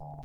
あ。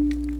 thank mm-hmm. you